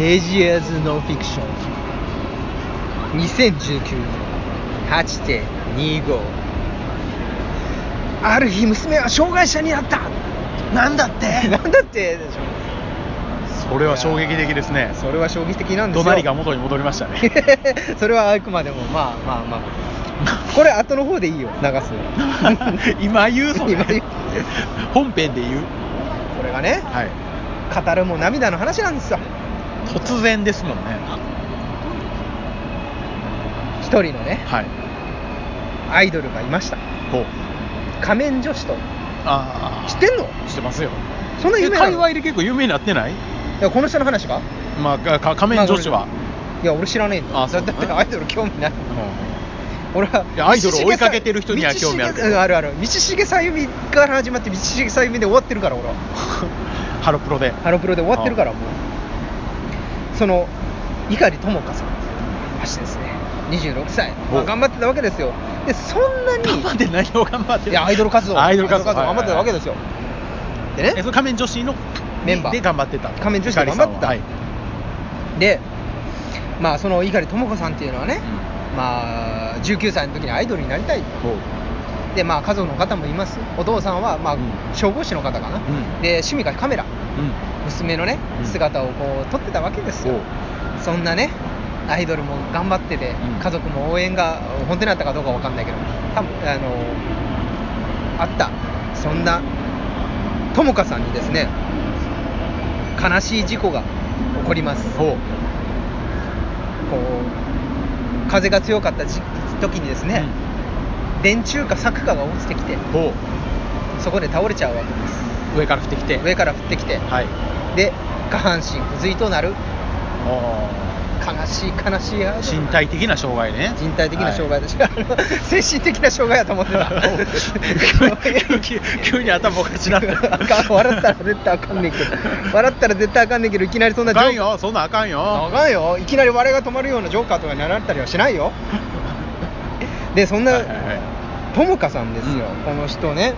レジアーズノンフィクション2019年8.25ある日娘は障害者になった。なんだって？なんだって？でしょ。それは衝撃的ですね。それは衝撃的なんですよ。りが元に戻りましたね。それはあくまでもまあまあまあ。これ後の方でいいよ流す 今言うそれ。今言う。本編で言う。これがねはい。語るも涙の話なんですよ突然ですもんね。一人のねはい。アイドルがいました。ほう。仮面女子と。ああ知ってんの？知ってますよ。そんな有名な界隈で結構有名になってない？いやこの人の話か？まあかか仮面女子は、いや俺知らねえんだよ。あそうだってアイドル興味ない。うん。俺はいやアイドルを追いかけてる人には興味あるけど。道重うんあるある。道重さゆみから始まって道重さゆみで終わってるから俺は。ハロプロで。ハロプロで終わってるからもうその碇友香さんましてですね26歳、まあお頑張ってたわけですよ。でそんなに頑張って何を頑張ってる。いやアイドル活動。アイドル活動。頑張ってたわけですよ。でねえそれ仮面女子のメンバー。で頑張ってた。仮面女子で頑張ってた。は。い。でまあその碇友香さんっていうのはね、まあ19歳の時にアイドルになりたい。ほう。でまあ家族の方もいます。お父さんはまあうん。消防士の方かな、ん。で趣味がカメラ。うん娘のねうん。姿をこう撮ってたわけですよ、そんなねアイドルも頑張ってて、うん。家族も応援が本当にあったかどうかわかんないけど多分あのあった。そんな友香さんにですね悲しい事故が起こります。こう風が強かった時時にですね、電柱か柵かが落ちてきてそこで倒れちゃうわけです。う上から降ってきて。上から降ってきて。はいで下半身不随となる。あ悲しい悲しい身体的な障害ね。人体的な障害だし、あの精神的な障害だと思ってた。急急に頭おかしなった。笑ったら絶対あかんねんけど。笑ったら絶対あかんねんけどいきなりそんなあかんよ。そんなんあかんよ。あかんよ。いきなり笑いが止まるようなジョーカーとかになられたりはしないよ。でそんなはいはいはい。友香さんですよ、うん。この人ね。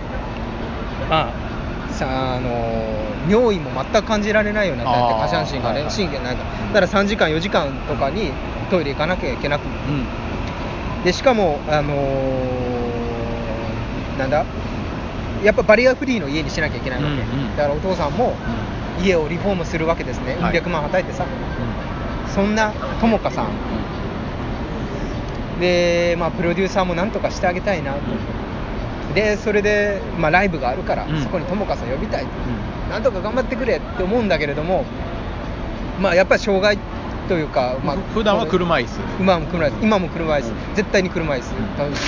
まあさあの尿意も全く感じられないようになってあー下半身がね、はいはい。神経ないか。らだから3時間4時間とかにトイレ行かなきゃいけなくうん。でしかもあのーなんだ？やっぱバリアフリーの家にしなきゃいけないわけ、うんうん。だからお父さんも家をリフォームするわけですね、はい。うん百万はたいてさ。うそんな友香さん。で、まあ、プロデューサーもなんとかしてあげたいなと、でそれで、まあ、ライブがあるから、うん。そこに友香さん呼びたい。と、ん。なんとか頑張ってくれって思うんだけれどもまあやっぱり障害というか、まあ、ふ普段は車椅子。今も車椅子。今も車椅子、うん。絶対に車椅子。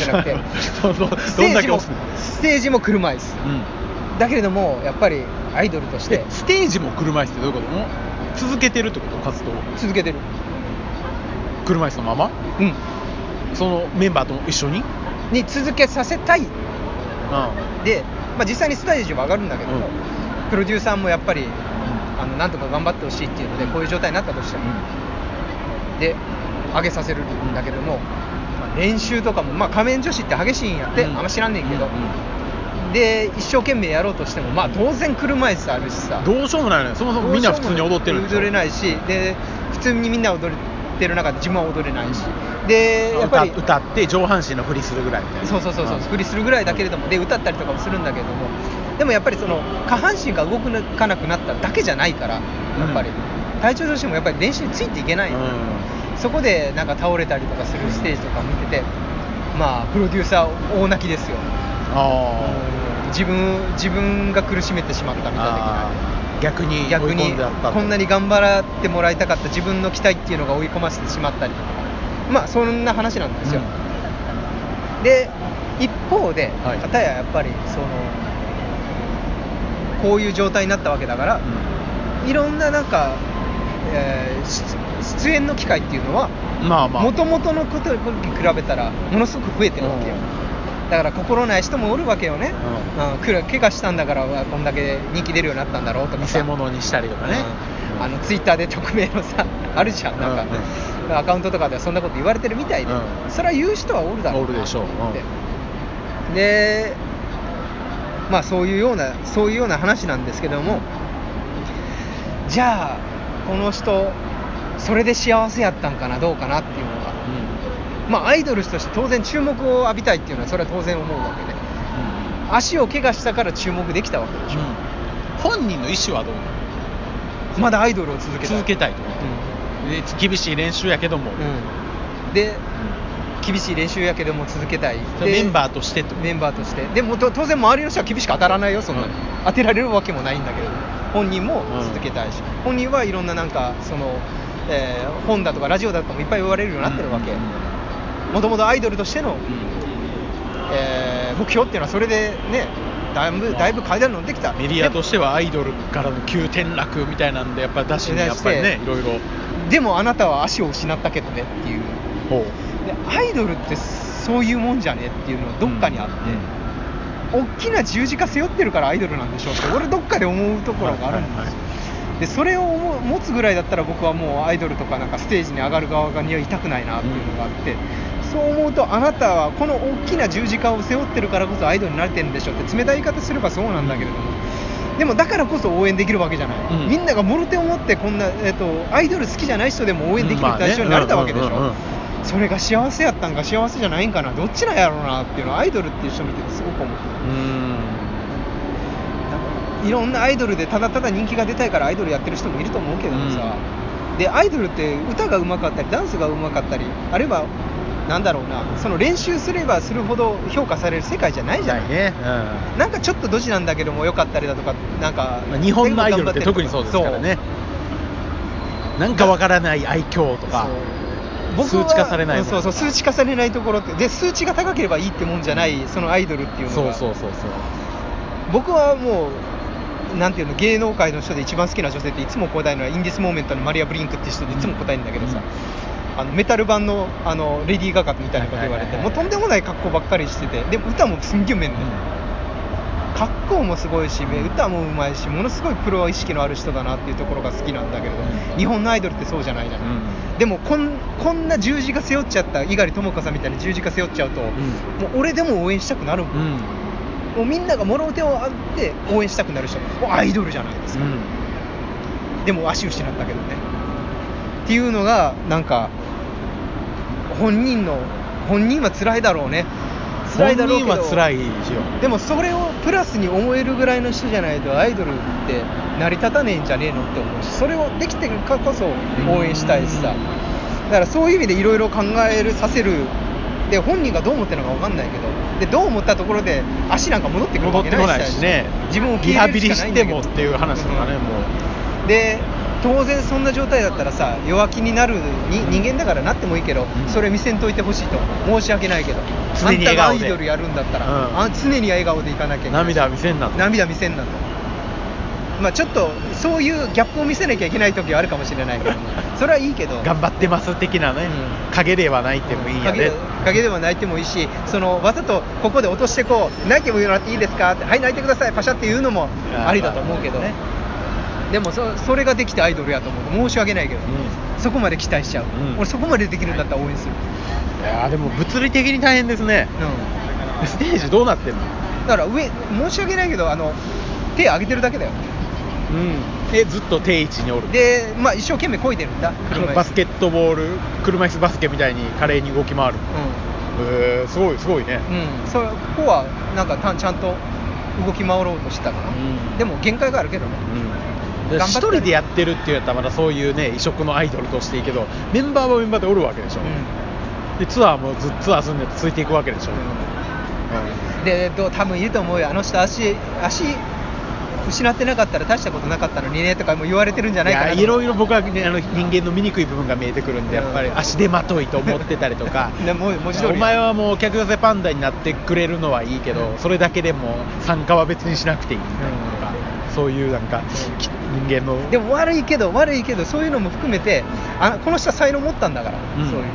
じゃなくて。どどステージもどんだけ押すの？ステージも車椅子。うん。だけれどもやっぱりアイドルとして。でステージも車椅子ってどういうこと？もう続けてるってこと？活動続けてる。車椅子のまま？うん。そのメンバーと一緒に？に続けさせたい。うんで、まあ、実際にステージは上がるんだけど、うん。プロデューサーもやっぱりあのなんとか頑張ってほしいっていうのでこういう状態になったとしても、で上げさせるんだけども、まあ練習とかも、まあ、仮面女子って激しいんやって、うん。あんま知らんねんけど、うんで一生懸命やろうとしてもまあ当然車椅子あるしさ。どうしようもないよね。そもそもみんな普通に踊ってるんで踊れないし。で普通にみんな踊ってる中で自分は踊れないしでやっぱり歌歌って上半身の振りするぐらいみたいな。そうそうそうそう、ん。振りするぐらいだけれども、で歌ったりとかもするんだけれども、でもやっぱりその下半身が動かなくなっただけじゃないから、やっぱり、体調としてもやっぱり練習についていけない、うん。そこでなんか倒れたりとかするステージとか見てて、まあ、プロデューサー、大泣きですよ、あ自分自分が苦しめてしまったみたいな。逆に逆にこんなに頑張ってもらいたかった自分の期待っていうのが追い込ませてしまったりとか、まあ、そんな話なんですよ。で一方で、はい。片ややっぱりそのこういう状態になったわけだから、いろんななんか、えー出出演の機会っていうのはうんまあまあ。もともとのことに比べたらものすごく増えてるわけよ、だから心ない人もおるわけよね、ううん、怪我したんだからわこんだけ人気出るようになったんだろうとかさ。偽物にしたりとかね。うん。あのツイッターで匿名のさあるじゃん。なんか、うんアカウントとかではそんなこと言われてるみたいで、うん。それは言う人はおるだろうなおるでしょう。と思ってでまあそういうようなそういうような話なんですけどもじゃあこの人それで幸せやったんかなどうかなっていうのが。まあアイドルとして当然注目を浴びたいっていうのはそれは当然思うわけで。足を怪我したから注目できたわけでしょ、本人の意思はどうなの？まだアイドルを続けたい。続けたいとで厳しい練習やけども、うん、うんで厳しい練習やけども続けたい。でメンバーとしてと。メンバーとして。でもと当然周りの人は厳しく当たらないよそんな。に、うん。当てられるわけもないんだけれど。も本人も続けたいし、本人はいろんななんかその、えー本だとかラジオだとかもいっぱい言われるようになってるわけ。うん。もともとアイドルとしての、えー目標っていうのはそれでねだいぶだいぶ階段乗ってきた。メディアとしてはアイドルからの急転落みたいなんでやっぱり出しにやっぱりねいろいろでもあなたは足を失ったけどねっていう。でアイドルってそういうもんじゃねっていうのはどっかにあって、大きな十字架背負ってるからアイドルなんでしょって俺どっかで思うところがあるんですよ、はいはいでそれを持つぐらいだったら僕はもうアイドルとかなんかステージに上がる側にはいたくないなっていうのがあって、そう思うとあなたはこの大きな十字架を背負ってるからこそアイドルになれてるんでしょって冷たい言い方すればそうなんだけれどもでもだからこそ応援できるわけじゃない、うん。みんながもろ手を持ってこんな、えっとアイドル好きじゃない人でも応援できる対象になれたわけでしょ、それが幸せやったんか幸せじゃないんかなどっちなんやろうなっていうのはアイドルっていう人見ててすごく思ってうん。いろんなアイドルでただただ人気が出たいからアイドルやってる人もいると思うけどもさ、でアイドルって歌が上手かったりダンスが上手かったりあるいはなんだろうな。その練習すればするほど評価される世界じゃないじゃない。ないね、なんかちょっとドジなんだけども良かったりだとかなんか、まあ日本のアイドルって特にそうですからね。なんかわからない愛嬌とか数値化されないそうそう数値化されないところって。で数値が高ければいいってもんじゃないそのアイドルっていうのそうがそうそうそう。僕はもうなんていうの芸能界の人で一番好きな女性っていつも答えるのはインディスモーメントのマリア・ブリンクって人でいつも答えるんだけどさ、あのメタル版のあのレディー・ガガみたいなこと言われて、もうとんでもない格好ばっかりしててでも歌もすんげえうめえんだよ、格好もすごいし歌もうまいしものすごいプロ意識のある人だなっていうところが好きなんだけれど、うん。日本のアイドルってそうじゃないじゃない、うん。でもこんこんな十字架背負っちゃった猪狩ともかさんみたいに十字架背負っちゃうと、もう俺でも応援したくなるもん。うん。うんもうみんながもろ手をあって応援したくなる人。もうアイドルじゃないですか、でも足失ったけどね。っていうのがなんか本人の本人は辛いだろうね。辛いだろうけど。本人は辛いしよでもそれをプラスに思えるぐらいの人じゃないとアイドルって成り立たねえんじゃねえのって思うしそれをできてるからこそ応援したいしさ。だからそういう意味でいろいろ考えるさせる。で本人がどう思ってるのか分かんないけど。でどう思ったところで足なんか戻ってくるわけないしないしね。自分をリハビリしてもっていう話とかね、うんもう。で当然そんな状態だったらさ弱気になるに人間だからなってもいいけど、ん。それ見せんといてほしいと申し訳ないけど。常にあんたがア笑顔でイドルやるんだったら、うん。あ常に笑顔でいかなきゃいけない。涙は見せんなと。涙見せんなと。まあちょっとそういうギャップを見せなきゃいけない時はあるかもしれないけども。それはいいけど。頑張ってます的なね、うん。影ではないってもいいやね。影影では泣いてもいいしそのわざとここで落としてこう泣いてもらっていいですかってはい泣いてくださいパシャって言うのもありだと思うけど、ねでもそそれができてアイドルやと思う。と申し訳ないけど、うそこまで期待しちゃう、うん。俺そこまでできるんだったら応援する、ん、いやーでも物理的に大変ですね。うん、ステージどうなってんの？だから上申し訳ないけどあの手上げてるだけだよ。うん。えずっと定位置におる。でまあ一生懸命漕いでるんだ。バスケットボール車椅子バスケみたいに華麗に動き回る。へえすごいすごいね。うん、うん、それここはなんかたちゃんと動き回ろうとしたかな、うん。でも限界があるけどね。うん、一人でやってるっていうやったらまだそういうね異色のアイドルとしていいけどメンバーはメンバーでおるわけでしょ、うでツアーもずツアーすんでついていくわけでしょ、ん、うん、でどう多分いると思うよ。あの人足足失ってなかったら大したことなかったのにねとかも言われてるんじゃないかなといろいろ僕は、ね、あの人間の醜い部分が見えてくるんで、やっぱり足手まといと思ってたりとか。お前はもう客寄せパンダになってくれるのはいいけど、うんそれだけでも参加は別にしなくていいみたいなとか、そういうなんか、き人間の。でも悪いけど悪いけどそういうのも含めてあこの人は才能持ったんだから、うん。そういう。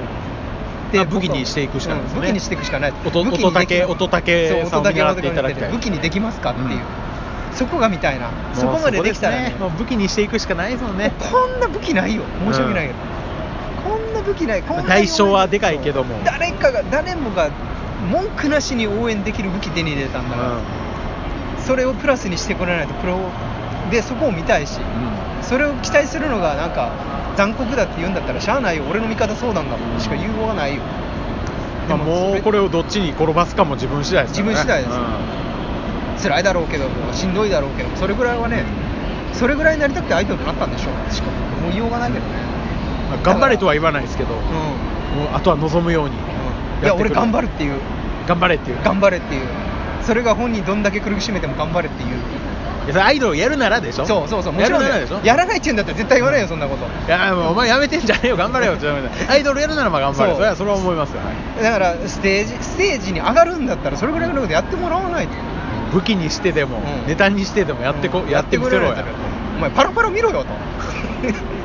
まあ武器にしていくしかないねうん武器にしていくしかない。音竹音竹そうさんを見習っていただきたい。武器にできますかっていう、うん。そこが見たいな。そこまでできたらね。もう武器にしていくしかないですもんね。こんな武器ないよ。申し訳ないけど、こんな武器ない。こんなに代償はでかいけども。誰かが誰もが文句なしに応援できる武器手に入れたんだから、それをプラスにしてこられないとプロでそこを見たいし、それを期待するのがなんか残酷だって言うんだったらしゃあないよ。俺の味方そうなんだもん。しか言うようがないよ。まもうこれをどっちに転ばすかも自分次第ですね。自分次第です。うん。辛いだろうけどもしんどいだろうけどもそれぐらいはねそれぐらいになりたくてアイドルになったんでしょう。しかももう言いようがないけどね。まあ頑張れとは言わないですけど、うん、もうあとは望むようにうん、いや俺頑張るっていう。頑張れっていう。頑張れっていう。それが本人どんだけ苦しめても頑張れっていうそれアイドルをやるならでしょ。そうそうそう。もちろんね。やるならでしょ。やらないって言うんだったら絶対言わないよそんなこと。いやもうお前やめてんじゃねえよ。頑張れよって。アイドルやるならまあ頑張れそれはそれは思いますよ、はいだからステージステージに上がるんだったらそれぐらいのことやってもらわないと。武器にしてでも、うん。ネタにしてでもやってこ、うん。やってみせろややってくれないお前パラパラ見ろよと。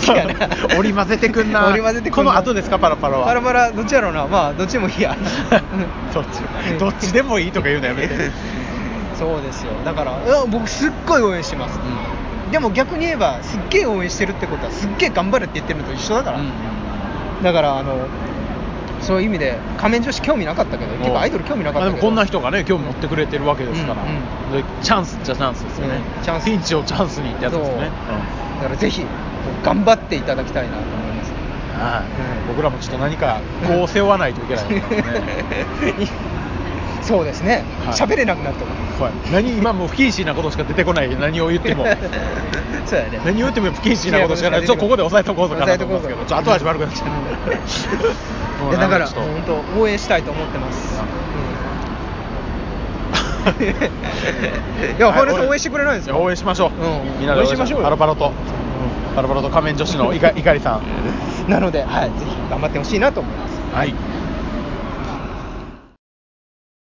好きやな。織り交ぜてくんな。織り交ぜてこの後ですかパラパラは。パラパラどっちやろうな。まあどっちでもいいや。どっち？どっちでもいいとか言うのやめてそうですよ。だからうん僕すっごい応援してます、でも逆に言えばすっげえ応援してるってことはすっげえ頑張れって言ってるのと一緒だから、だからあのそういう意味で仮面女子興味なかったけど結構アイドル興味なかったけど。まあでもこんな人がね興味持ってくれてるわけですから、うんでチャンスっちゃチャンスですよね、うんチャンス。ピンチをチャンスにってやつですよね、だからぜひ頑張っていただきたいなと思います。うんはい。うん僕らもちょっと何かこう背負わないといけないですね そうですね。はい。喋、れなくなったもん。はい。何今もう不謹慎なことしか出てこない。何を言っても。そうやね。何を言っても不謹慎なことしかない。ちょっとここで押さえとこうとかなと思いますけど。ちょっと後味悪くなっちゃう。だから本当応援したいと思ってます、うん。いや本当応援してくれないんですよ。応援しましょう、うん。みんなで応援しましょうよ。パラパラと、パラパラと仮面女子のいかいかりさん。なので、はい、ぜひ頑張ってほしいなと思います。はい